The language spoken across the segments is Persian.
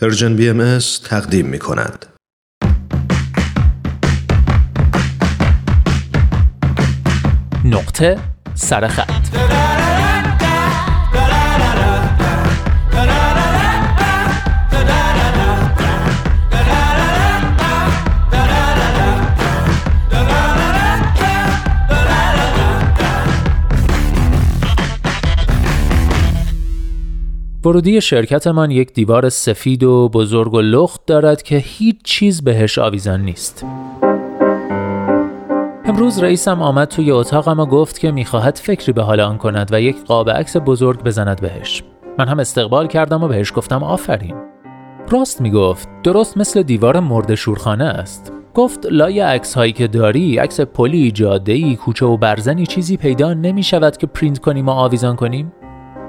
پرژن بی ام تقدیم می کند. نقطه سرخط ورودی شرکتمان یک دیوار سفید و بزرگ و لخت دارد که هیچ چیز بهش آویزان نیست. امروز رئیسم آمد توی اتاقم و گفت که می‌خواهد فکری به حال آن کند و یک قاب عکس بزرگ بزند بهش. من هم استقبال کردم و بهش گفتم آفرین. راست می‌گفت درست مثل دیوار مرده شورخانه است. گفت لای عکس هایی که داری عکس پلی جاده ای کوچه و برزنی چیزی پیدا نمی شود که پرینت کنیم و آویزان کنیم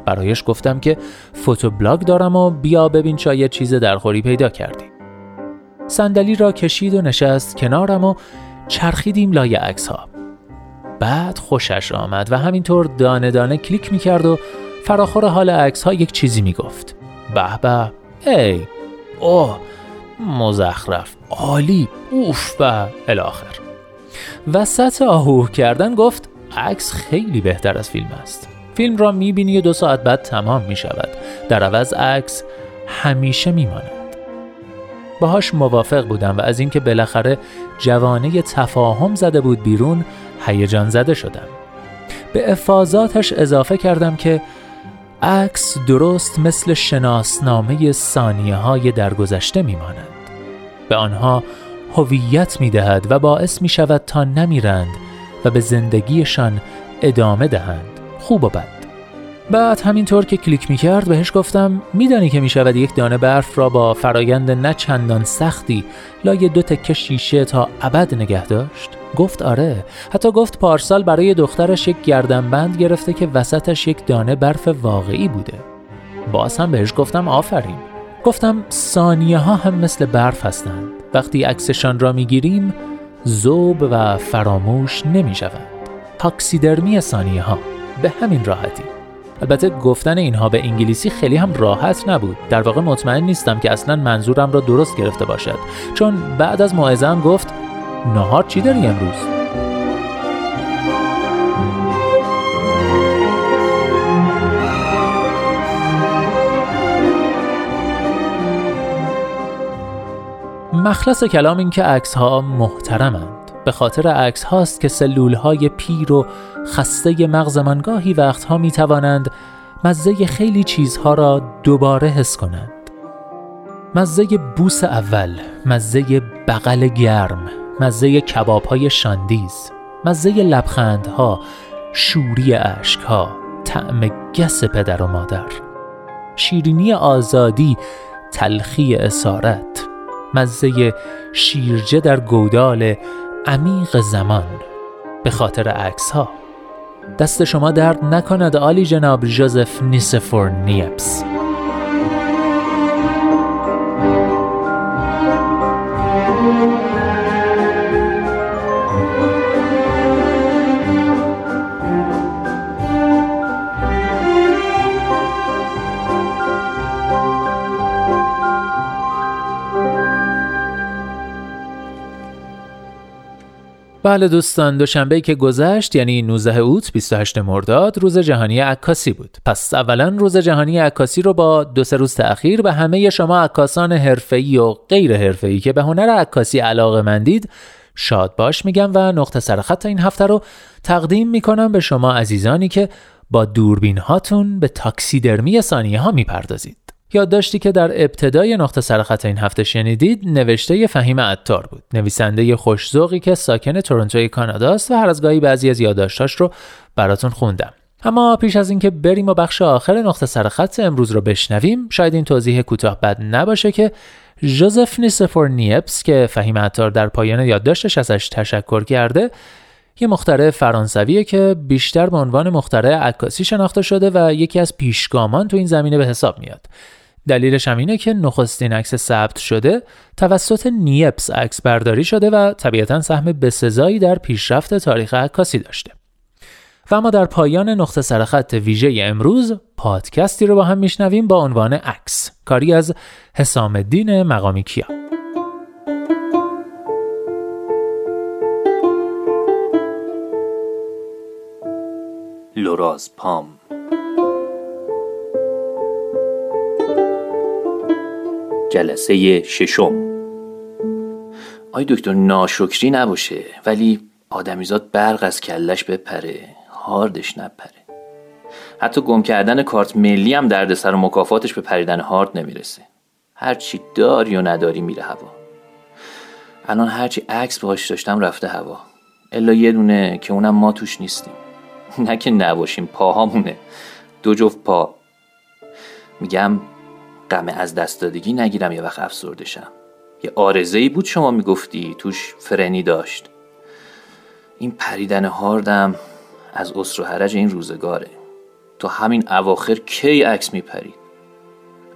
برایش گفتم که فوتو بلاگ دارم و بیا ببین شاید چیز درخوری پیدا کردی. صندلی را کشید و نشست کنارم و چرخیدیم لای عکس ها. بعد خوشش آمد و همینطور دانه دانه کلیک می‌کرد و فراخور حال عکس ها یک چیزی می‌گفت. به به ای اوه مزخرف عالی اوف و الاخر وسط آهوه کردن گفت عکس خیلی بهتر از فیلم است فیلم را می‌بینی و دو ساعت بعد تمام می‌شود. در عوض عکس همیشه میماند. باهاش موافق بودم و از اینکه بالاخره جوانه تفاهم زده بود بیرون هیجان زده شدم. به افاظاتش اضافه کردم که عکس درست مثل شناسنامه ثانیه های درگذشته میماند. به آنها هویت می‌دهد و باعث می شود تا نمیرند و به زندگیشان ادامه دهند. خوب و بد. بعد همینطور که کلیک می کرد بهش گفتم میدانی که می شود یک دانه برف را با فرایند نه چندان سختی لای دو تکه شیشه تا ابد نگه داشت؟ گفت آره. حتی گفت پارسال برای دخترش یک گردنبند گرفته که وسطش یک دانه برف واقعی بوده. باز هم بهش گفتم آفرین. گفتم ثانیه ها هم مثل برف هستند. وقتی عکسشان را می‌گیریم زوب و فراموش نمی شود تاکسیدرمی ثانیه ها به همین راحتی. البته گفتن اینها به انگلیسی خیلی هم راحت نبود. در واقع مطمئن نیستم که اصلا منظورم را درست گرفته باشد. چون بعد از موعظه گفت نهار چی داری امروز؟ مخلص کلام این که عکس ها محترمند. به خاطر عکس هاست که سلول های پیر و خسته مغزمان گاهی وقتها می توانند مزه خیلی چیزها را دوباره حس کنند. مزه بوس اول مزه بغل گرم مزه کباب های شاندیز مزه لبخندها شوری ها طعم گس پدر و مادر. شیرینی آزادی تلخی اسارت مزه شیرجه در گودال عمیق زمان. به خاطر عکس ها دست شما درد نکند آلی جناب جوزف نیسفور نیپس. بله دوستان دوشنبه که گذشت یعنی 19 اوت 28 مرداد روز جهانی عکاسی بود. پس اولا روز جهانی عکاسی رو با دو سه روز تأخیر به همه شما عکاسان حرفه‌ای و غیر حرفه‌ای که به هنر عکاسی علاقه مندید شاد باش میگم و نقطه سرخط این هفته رو تقدیم می‌کنم به شما عزیزانی که با دوربین هاتون به تاکسیدرمی ثانیه ها می‌پردازید. یادداشتی که در ابتدای نقطه سرخط این هفته شنیدید نوشته فهیم عطار بود. نویسنده خوشزوقی که ساکن تورنتوی کاناداست و هر از گاهی بعضی از یادداشتاش رو براتون خوندم. اما پیش از اینکه بریم و بخش آخر نقطه سرخط امروز رو بشنویم شاید این توضیح کوتاه بد نباشه که جوزف نیسفور نیپس که فهیم عطار در پایان یادداشتش ازش تشکر کرده یه مخترع فرانسویه که بیشتر به عنوان مخترع عکاسی شناخته شده و یکی از پیشگامان تو این زمینه به حساب میاد. دلیلش هم اینه که نخستین عکس ثبت شده توسط نیپس عکس برداری شده و طبیعتا سهم بسزایی در پیشرفت تاریخ عکاسی داشته. و اما در پایان نقطه سرخط ویژه امروز پادکستی رو با هم میشنویم با عنوان عکس کاری از حسام الدین مقامی کیا. لوراز پام. جلسه ششم. آی دکتر ناشکری نباشه ولی آدمیزاد برق از کلش بپره هاردش نپره. حتی گم کردن کارت ملی هم دردسر و مکافاتش به پریدن هارد نمی‌رسه. هرچی داری و نداری میره هوا. الان هرچی عکس باهاش داشتم رفته هوا. الا یه دونه که اونم ما توش نیستیم. نه که نباشیم پاهامونه. دو جفت پا. میگم غم از دست دادگی نگیرم یه وقت افسردشم یه آرزه ای بود شما می‌گفتی توش فرنی داشت. این پریدن هاردم از اسر و حرج این روزگاره. تو همین اواخر کی عکس میپرید؟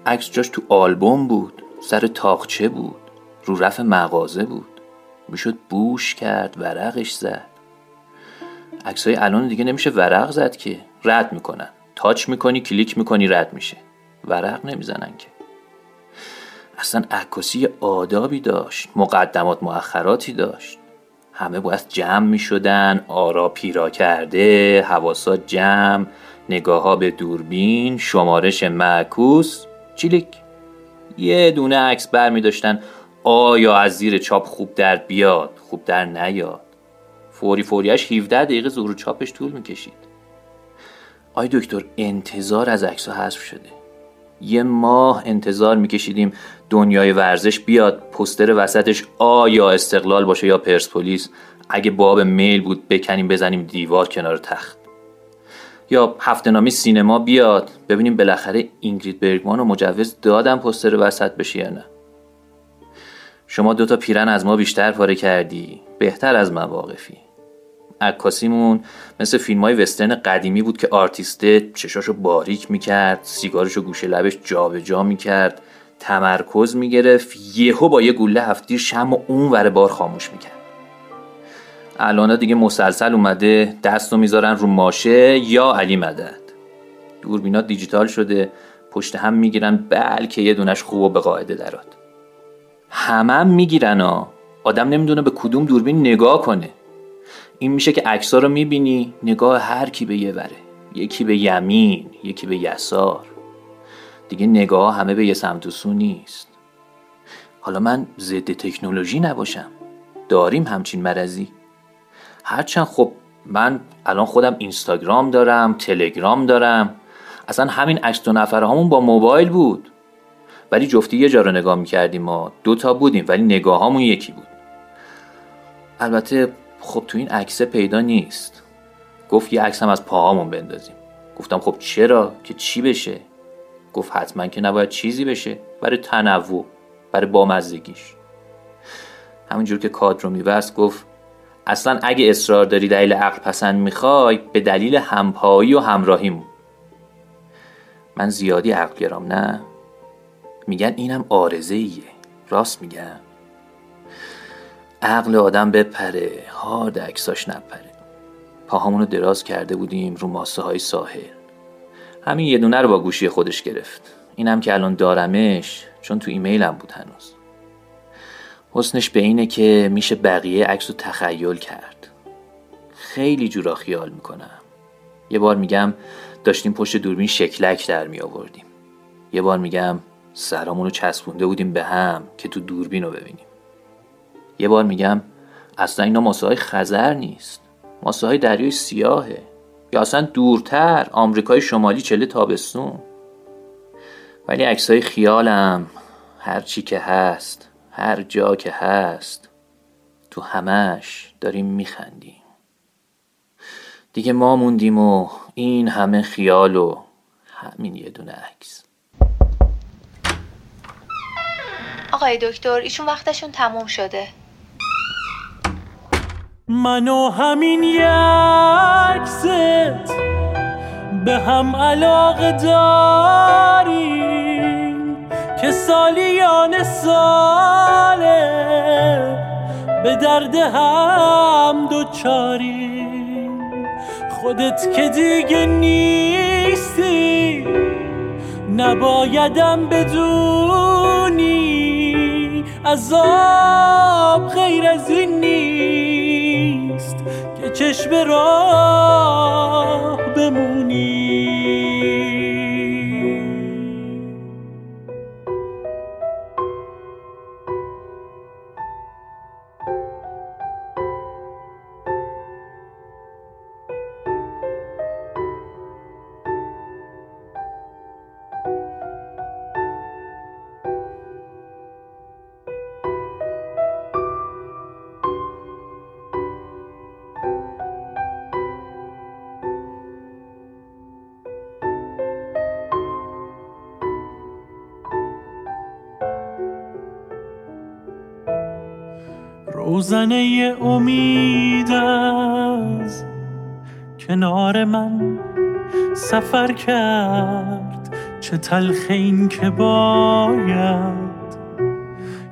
عکس جاش تو آلبوم بود سر تاخچه بود رو رف مغازه بود. می‌شد بوش کرد ورقش زد. های الان دیگه نمیشه ورق زد که. رد می‌کنن. تاچ می‌کنی کلیک می‌کنی رد میشه. ورق نمی‌زنن که. اصلا عکاسی آدابی داشت مقدمات مؤخراتی داشت. همه باید جمع می شدن آرا پیرا کرده حواسات جمع نگاه ها به دوربین شمارش معکوس چیلیک. یه دونه عکس بر می داشتن آیا از زیر چاپ خوب در بیاد خوب در نیاد. فوری فوریش 17 دقیقه ظهور چاپش طول می کشید آی دکتر انتظار از عکس حذف شده. یه ماه انتظار میکشیدیم دنیای ورزش بیاد پستر وسطش آ یا استقلال باشه یا پرسپولیس اگه باب میل بود بکنیم بزنیم دیوار کنار تخت. یا هفته نامی سینما بیاد. ببینیم بالاخره اینگرید برگمان و مجوز دادم پستر وسط بشه یا نه. شما دوتا پیرن از ما بیشتر پاره کردی. بهتر از مواقفی. عکاسیمون مثل فیلم های وسترن قدیمی بود که آرتیسته چشاشو باریک می‌کرد سیگارشو گوشه لبش جابجا جا می‌کرد تمرکز می‌گرفت یهو با یه گوله هفتیر شم و اون ور بار خاموش می‌کرد. الان دیگه مسلسل اومده دست رو می‌ذارن رو ماشه یا علی مدد. دوربینا دیجیتال شده پشت هم می‌گیرن بلکه یه دونش خوب و به قاعده درات همه هم می‌گیرن ها. آدم نمی‌دونه به کدوم دوربین نگاه کنه. این میشه که عکس‌ها رو می‌بینی نگاه هر کی به یه وره. یکی به یمین یکی به یسار. دیگه نگاه همه به یه سمت و سو نیست. حالا من ضد تکنولوژی نباشم. داریم همچین مرضی. هرچند خب من الان خودم اینستاگرام دارم تلگرام دارم. اصلا همین عکس دو نفر همون با موبایل بود. ولی جفتی یه جا رو نگاه می‌کردیم ما. دوتا بودیم ولی نگاه همون یکی بود. البته خب تو این عکسه پیدا نیست. گفت یه عکس هم از پاهامون بندازیم. گفتم خب چرا؟ که چی بشه؟ گفت حتما که نباید چیزی بشه. برای تنوع برای بامزدگیش همونجور که کادر رو میبست گفت اصلا اگه اصرار داری دلیل عقل پسند می‌خوای به دلیل همپایی و همراهیمون. من زیادی عقل گرام نه. میگن اینم آرزه ایه راست میگن؟ عقل آدم بپره هارد عکساش نپره. پاهامونو دراز کرده بودیم رو ماسه های ساحل. همین یه دونه رو با گوشی خودش گرفت. اینم که الان دارمش چون تو ایمیلم بود هنوز. حسنش به اینه که میشه بقیه عکس رو تخیل کرد. خیلی جورا خیال می‌کنم. یه بار میگم داشتیم پشت دوربین شکلک در می آوردیم یه بار میگم سرامون رو چسبونده بودیم به هم که تو دوربین رو ببینیم. یه بار میگم اصلا اینا ماسه های خزر نیست. ماسه های دریای سیاهه. یا اصلا دورتر آمریکای شمالی چله تابستون. ولی عکسای خیالم هر چی که هست هر جا که هست تو همش داریم میخندیم. دیگه ما موندیم و این همه خیال و همین یه دونه عکس. آقای دکتر ایشون وقتشون تموم شده. منو همین یکست به هم علاقه داریم که سالیان ساله به درد هم دوچاریم. خودت که دیگه نیستی نبایدم بدونی عذاب غیر از این نیست. چشم راه بمونی. روزنه امید از کنار من سفر کرد. چه تلخ این که باید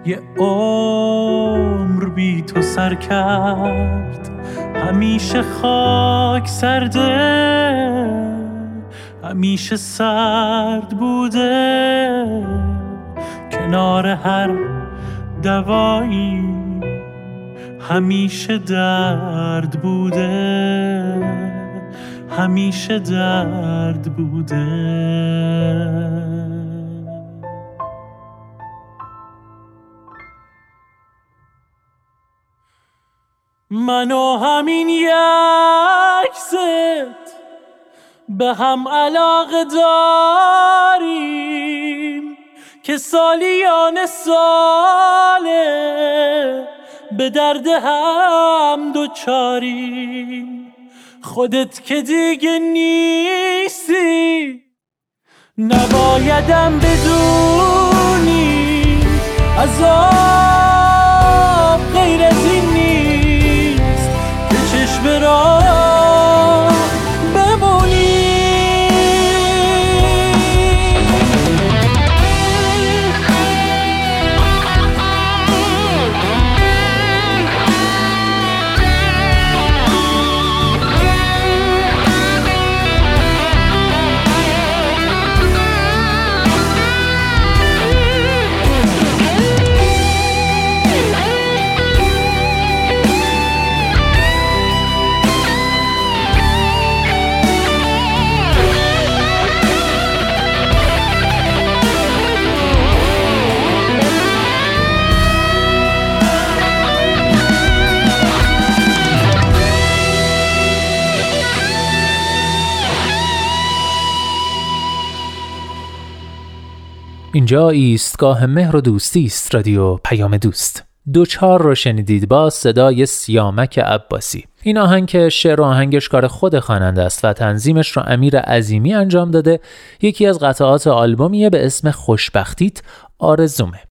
یه عمر بی تو سر کرد. همیشه خاک سرده همیشه سرد بوده. کنار هر دوایی همیشه درد بوده همیشه درد بوده. من و همین یک زد به هم علاقه داریم که سالیان ساله به درد هم دوچاریم خودت که دیگه نیستی نبایدم بدونی. عذاب غیر از این اینجا ایستگاه مهر و دوستی است رادیو پیام دوست. دو چهار رو شنیدید با صدای سیامک عباسی. این آهنگ که شعر و آهنگش کار خود خواننده است و تنظیمش رو امیر عظیمی انجام داده. یکی از قطعات آلبومیه به اسم خوشبختیت آرزومه.